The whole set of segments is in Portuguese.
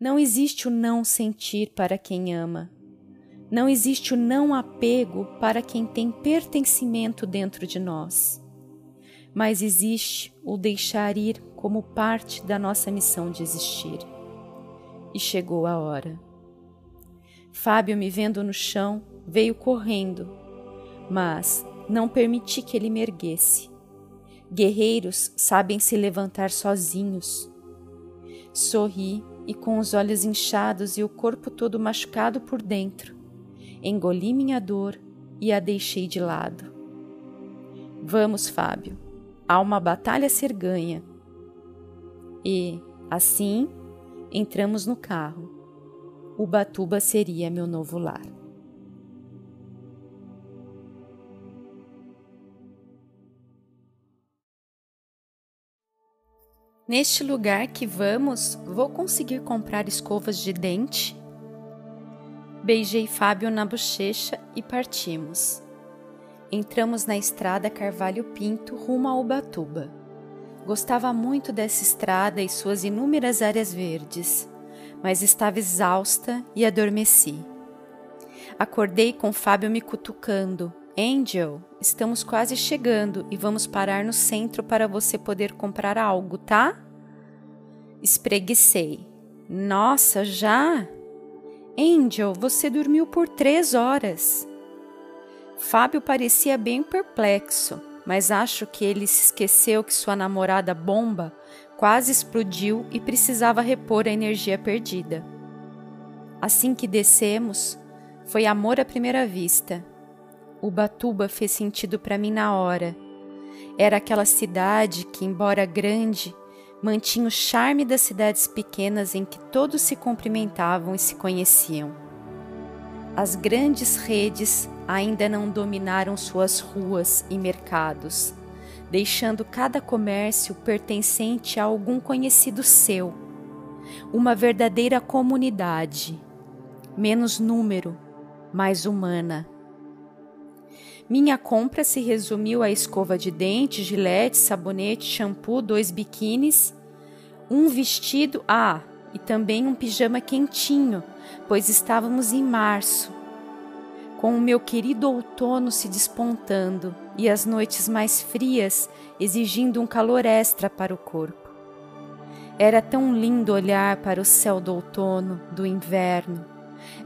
Não existe o não sentir para quem ama. Não existe o não apego para quem tem pertencimento dentro de nós. Mas existe o deixar ir como parte da nossa missão de existir. E chegou a hora. Fábio, me vendo no chão, veio correndo, mas não permiti que ele me erguesse. Guerreiros sabem se levantar sozinhos. Sorri e, com os olhos inchados e o corpo todo machucado por dentro, engoli minha dor e a deixei de lado. Vamos, Fábio, há uma batalha a ser ganha. E, assim, entramos no carro. Ubatuba seria meu novo lar. Neste lugar que vamos, vou conseguir comprar escovas de dente? Beijei Fábio na bochecha e partimos. Entramos na estrada Carvalho Pinto rumo a Ubatuba. Gostava muito dessa estrada e suas inúmeras áreas verdes, mas estava exausta e adormeci. Acordei com Fábio me cutucando. Angel, estamos quase chegando e vamos parar no centro para você poder comprar algo, tá? Espreguicei. Nossa, já? Angel, você dormiu por três horas. Fábio parecia bem perplexo, mas acho que ele se esqueceu que sua namorada bomba quase explodiu e precisava repor a energia perdida. Assim que descemos, foi amor à primeira vista. Ubatuba fez sentido para mim na hora. Era aquela cidade que, embora grande, mantinha o charme das cidades pequenas em que todos se cumprimentavam e se conheciam. As grandes redes ainda não dominaram suas ruas e mercados, deixando cada comércio pertencente a algum conhecido seu. Uma verdadeira comunidade, menos número, mais humana. Minha compra se resumiu a escova de dente, gilete, sabonete, shampoo, dois biquínis, um vestido, ah, e também um pijama quentinho, pois estávamos em março, com o meu querido outono se despontando e as noites mais frias exigindo um calor extra para o corpo. Era tão lindo olhar para o céu do outono, do inverno.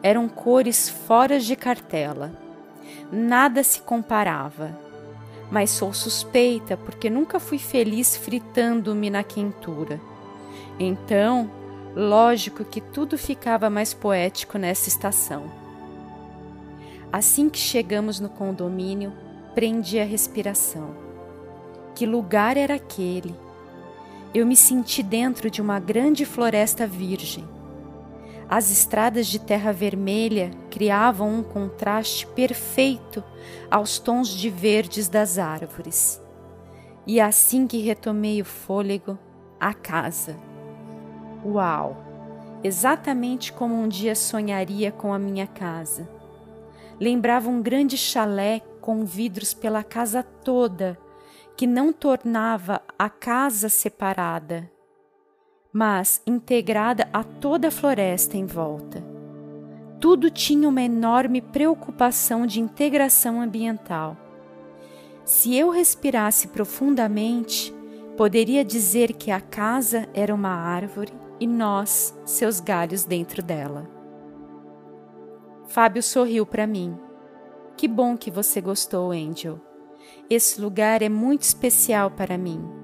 Eram cores fora de cartela nada se comparava. Mas sou suspeita porque nunca fui feliz fritando-me na quentura. Então, lógico que tudo ficava mais poético nessa estação. Assim que chegamos no condomínio, prendi a respiração. Que lugar era aquele? Eu me senti dentro de uma grande floresta virgem as estradas de terra vermelha criavam um contraste perfeito aos tons de verdes das árvores. E assim que retomei o fôlego, a casa. Uau! Exatamente como um dia sonharia com a minha casa. Lembrava um grande chalé com vidros pela casa toda, que não tornava a casa separada, mas integrada a toda a floresta em volta. Tudo tinha uma enorme preocupação de integração ambiental. Se eu respirasse profundamente, poderia dizer que a casa era uma árvore e nós, seus galhos dentro dela. Fábio sorriu para mim. Que bom que você gostou, Angel. Esse lugar é muito especial para mim.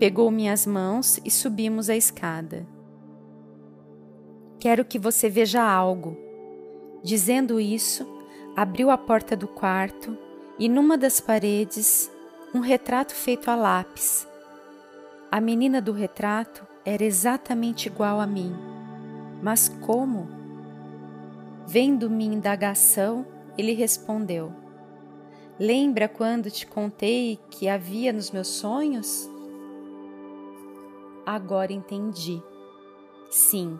Pegou minhas mãos e subimos a escada. Quero que você veja algo. Dizendo isso, abriu a porta do quarto e numa das paredes, um retrato feito a lápis. A menina do retrato era exatamente igual a mim. Mas como? Vendo minha indagação, ele respondeu: Lembra quando te contei que havia nos meus sonhos? Agora entendi. Sim,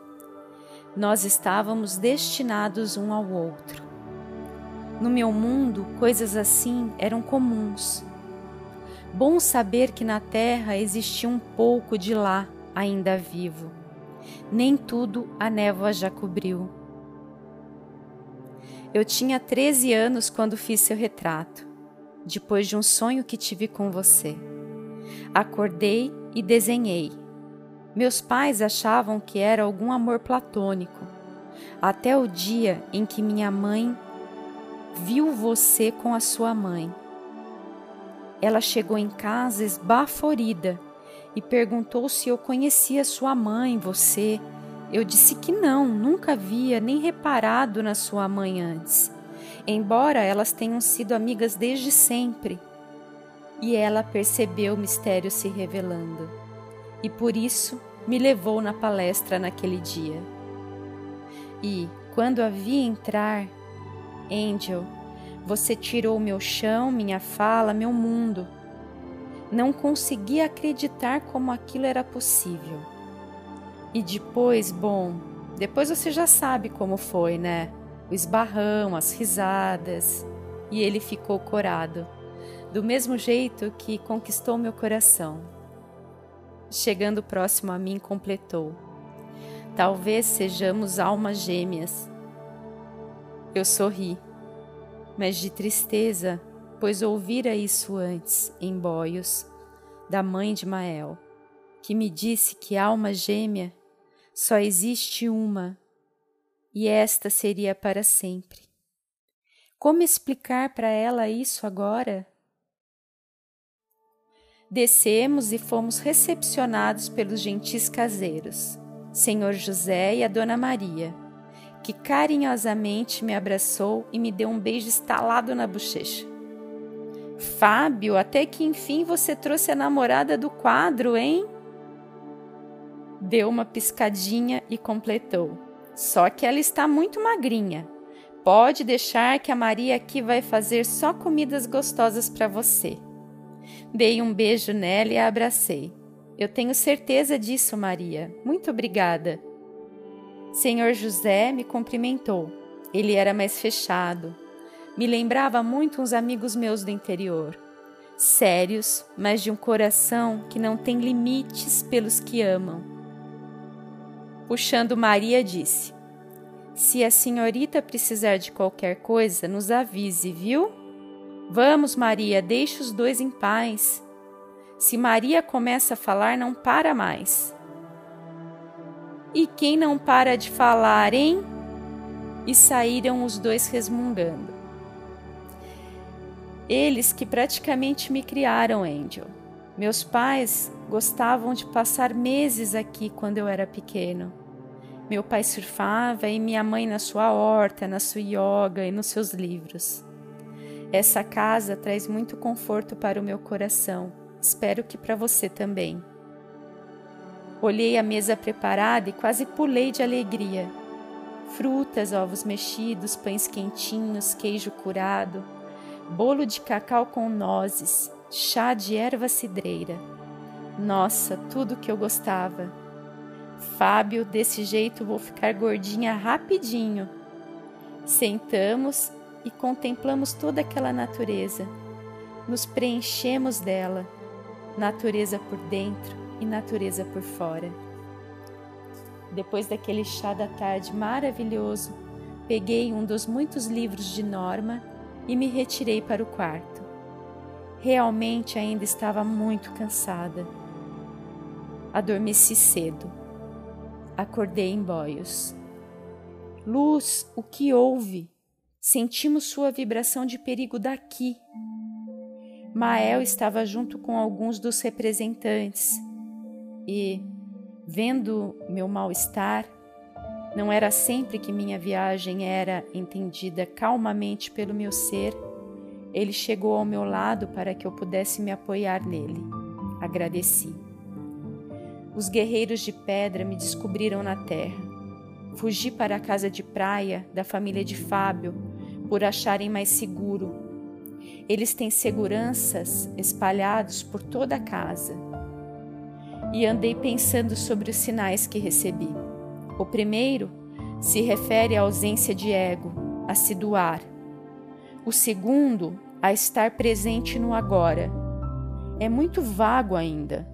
nós estávamos destinados um ao outro. No meu mundo, coisas assim eram comuns. Bom saber que na terra existia um pouco de lá ainda vivo. nem tudo a névoa já cobriu. Eu tinha 13 anos quando fiz seu retrato, depois de um sonho que tive com você. Acordei e desenhei. Meus pais achavam que era algum amor platônico, até o dia em que minha mãe viu você com a sua mãe. Ela chegou em casa esbaforida e perguntou se eu conhecia sua mãe, você. Eu disse que não, nunca havia nem reparado na sua mãe antes, embora elas tenham sido amigas desde sempre. E ela percebeu o mistério se revelando, e por isso me levou na palestra naquele dia. E, quando a vi entrar, Angel, você tirou meu chão, minha fala, meu mundo não conseguia acreditar como aquilo era possível. E depois, bom, depois você já sabe como foi, né? O esbarrão, as risadas. E ele ficou corado, do mesmo jeito que conquistou meu coração. Chegando próximo a mim, completou: Talvez sejamos almas gêmeas. Eu sorri, mas de tristeza pois ouvira isso antes, em boios, da mãe de Mael, que me disse que alma gêmea só existe uma, e esta seria para sempre. Como explicar para ela isso agora? Descemos e fomos recepcionados pelos gentis caseiros, Senhor José e a Dona Maria, que carinhosamente me abraçou e me deu um beijo estalado na bochecha. Fábio, até que enfim você trouxe a namorada do quadro, hein? Deu uma piscadinha e completou. Só que ela está muito magrinha. Pode deixar que a Maria aqui vai fazer só comidas gostosas para você. Dei um beijo nela e a abracei. Eu tenho certeza disso, Maria. Muito obrigada. Senhor José me cumprimentou. Ele era mais fechado, me lembrava muito uns amigos meus do interior. Sérios, mas de um coração que não tem limites pelos que amam. Puxando Maria, disse: Se a senhorita precisar de qualquer coisa, nos avise, viu? Vamos, Maria, deixe os dois em paz. Se Maria começa a falar, não para mais. E quem não para de falar, hein? E saíram os dois resmungando. Eles que praticamente me criaram, Angel. Meus pais gostavam de passar meses aqui quando eu era pequeno. Meu pai surfava e minha mãe na sua horta, na sua yoga e nos seus livros. Essa casa traz muito conforto para o meu coração. Espero que para você também. Olhei a mesa preparada e quase pulei de alegria. Frutas, ovos mexidos, pães quentinhos, queijo curado bolo de cacau com nozes, chá de erva cidreira. Nossa, tudo que eu gostava. Fábio, desse jeito vou ficar gordinha rapidinho. Sentamos e contemplamos toda aquela natureza. Nos preenchemos dela, natureza por dentro e natureza por fora. Depois daquele chá da tarde maravilhoso, peguei um dos muitos livros de Norma e me retirei para o quarto. Realmente ainda estava muito cansada. Adormeci cedo. Acordei em boios. Luz, o que houve? Sentimos sua vibração de perigo daqui. Mael estava junto com alguns dos representantes e, vendo meu mal-estar, não era sempre que minha viagem era entendida calmamente pelo meu ser. Ele chegou ao meu lado para que eu pudesse me apoiar nele. Agradeci. Os guerreiros de pedra me descobriram na terra. Fugi para a casa de praia da família de Fábio por acharem mais seguro. Eles têm seguranças espalhados por toda a casa. E andei pensando sobre os sinais que recebi. O primeiro se refere à ausência de ego, a se doar. O segundo, a estar presente no agora. É muito vago ainda.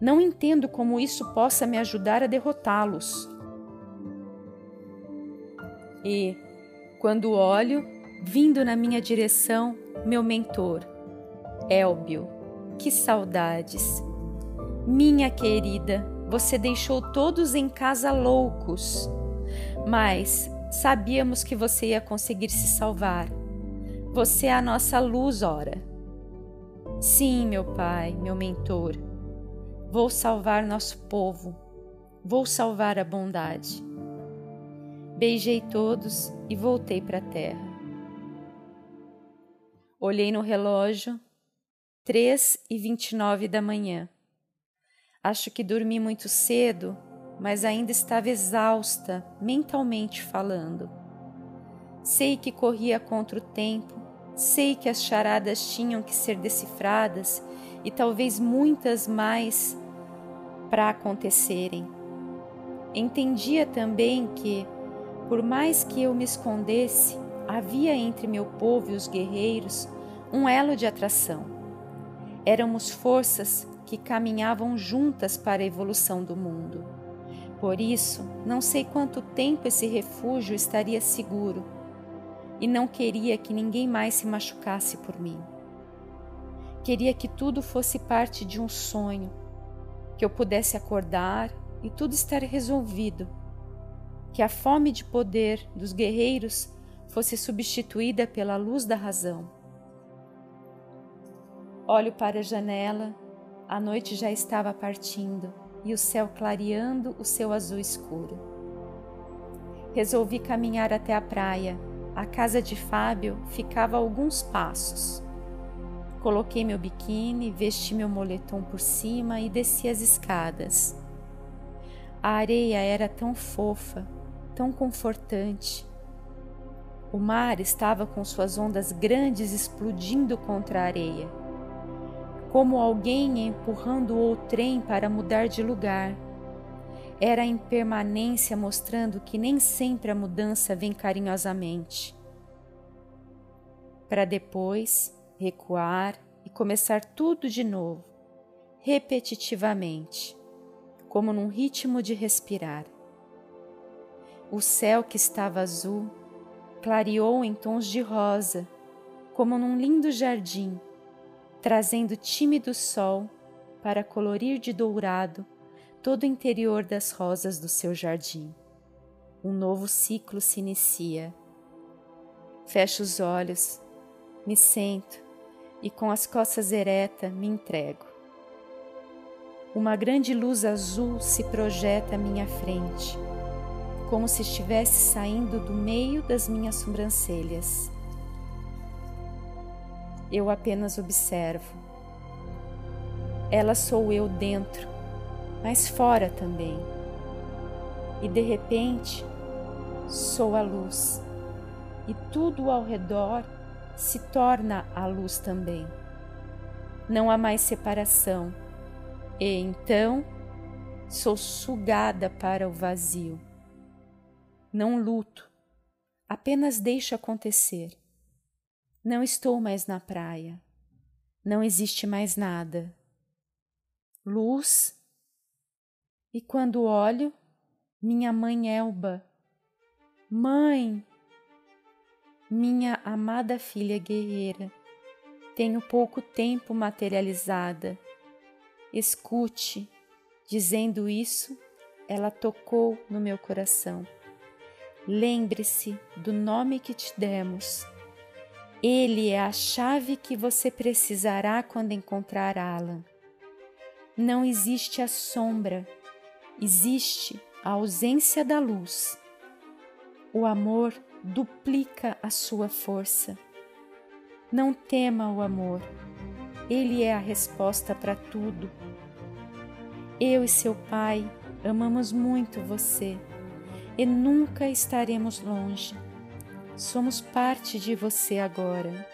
Não entendo como isso possa me ajudar a derrotá-los. E, quando olho, vindo na minha direção, meu mentor, Elbio, que saudades! Minha querida, você deixou todos em casa loucos, mas sabíamos que você ia conseguir se salvar. Você é a nossa luz, ora. Sim, meu pai, meu mentor, vou salvar nosso povo, vou salvar a bondade. Beijei todos e voltei para a terra. Olhei no relógio, três e vinte e nove da manhã. Acho que dormi muito cedo, mas ainda estava exausta, mentalmente falando. Sei que corria contra o tempo, Sei que as charadas tinham que ser decifradas e talvez muitas mais para acontecerem. Entendia também que, por mais que eu me escondesse, havia entre meu povo e os guerreiros um elo de atração. Éramos forças que caminhavam juntas para a evolução do mundo. Por isso, não sei quanto tempo esse refúgio estaria seguro e não queria que ninguém mais se machucasse por mim. Queria que tudo fosse parte de um sonho, que eu pudesse acordar e tudo estar resolvido, que a fome de poder dos guerreiros fosse substituída pela luz da razão. Olho para a janela, a noite já estava partindo e o céu clareando o seu azul escuro. Resolvi caminhar até a praia a casa de Fábio ficava a alguns passos. Coloquei meu biquíni, vesti meu moletom por cima e desci as escadas. A areia era tão fofa, tão confortante. O mar estava com suas ondas grandes explodindo contra a areia, como alguém empurrando o trem para mudar de lugar. Era a impermanência mostrando que nem sempre a mudança vem carinhosamente. Para depois recuar e começar tudo de novo, repetitivamente, como num ritmo de respirar. O céu que estava azul clareou em tons de rosa, como num lindo jardim, trazendo tímido sol para colorir de dourado todo o interior das rosas do seu jardim. Um novo ciclo se inicia. Fecho os olhos, me sento e com as costas eretas me entrego. Uma grande luz azul se projeta à minha frente, como se estivesse saindo do meio das minhas sobrancelhas. Eu apenas observo. Ela sou eu dentro mas fora também. E de repente, sou a luz, e tudo ao redor se torna a luz também. Não há mais separação, e então sou sugada para o vazio. Não luto, apenas deixo acontecer. Não estou mais na praia, não existe mais nada. Luz e quando olho, minha mãe Elba, mãe, minha amada filha guerreira, tenho pouco tempo materializada. Escute, dizendo isso, ela tocou no meu coração. Lembre-se do nome que te demos. Ele é a chave que você precisará quando encontrar Alan. Não existe a sombra existe a ausência da luz. O amor duplica a sua força. Não tema o amor, ele é a resposta para tudo. Eu e seu pai amamos muito você e nunca estaremos longe. Somos parte de você agora.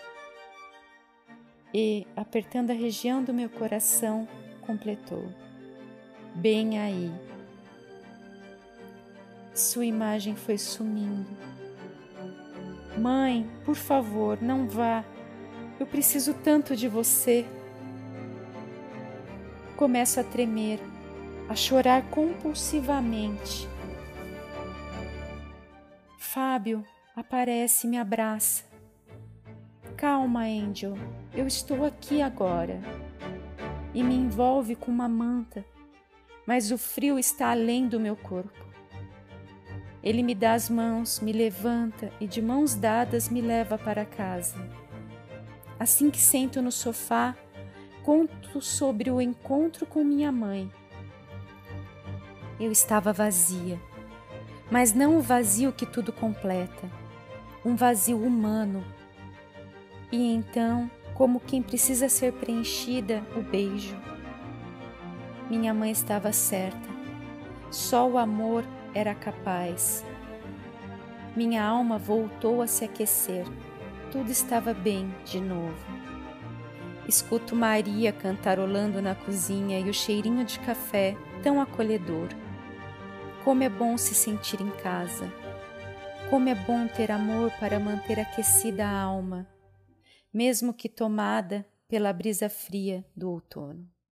E, apertando a região do meu coração, completou: Bem aí sua imagem foi sumindo. Mãe, por favor, não vá. Eu preciso tanto de você. Começo a tremer, a chorar compulsivamente. Fábio aparece e me abraça. Calma, Angel, eu estou aqui agora. E me envolve com uma manta, mas o frio está além do meu corpo. Ele me dá as mãos, me levanta e de mãos dadas me leva para casa. Assim que sento no sofá, conto sobre o encontro com minha mãe. Eu estava vazia, mas não o vazio que tudo completa, um vazio humano e então, como quem precisa ser preenchida, o beijo. Minha mãe estava certa. Só o amor era capaz. Minha alma voltou a se aquecer. Tudo estava bem de novo. Escuto Maria cantarolando na cozinha e o cheirinho de café tão acolhedor. Como é bom se sentir em casa. Como é bom ter amor para manter aquecida a alma mesmo que tomada pela brisa fria do outono.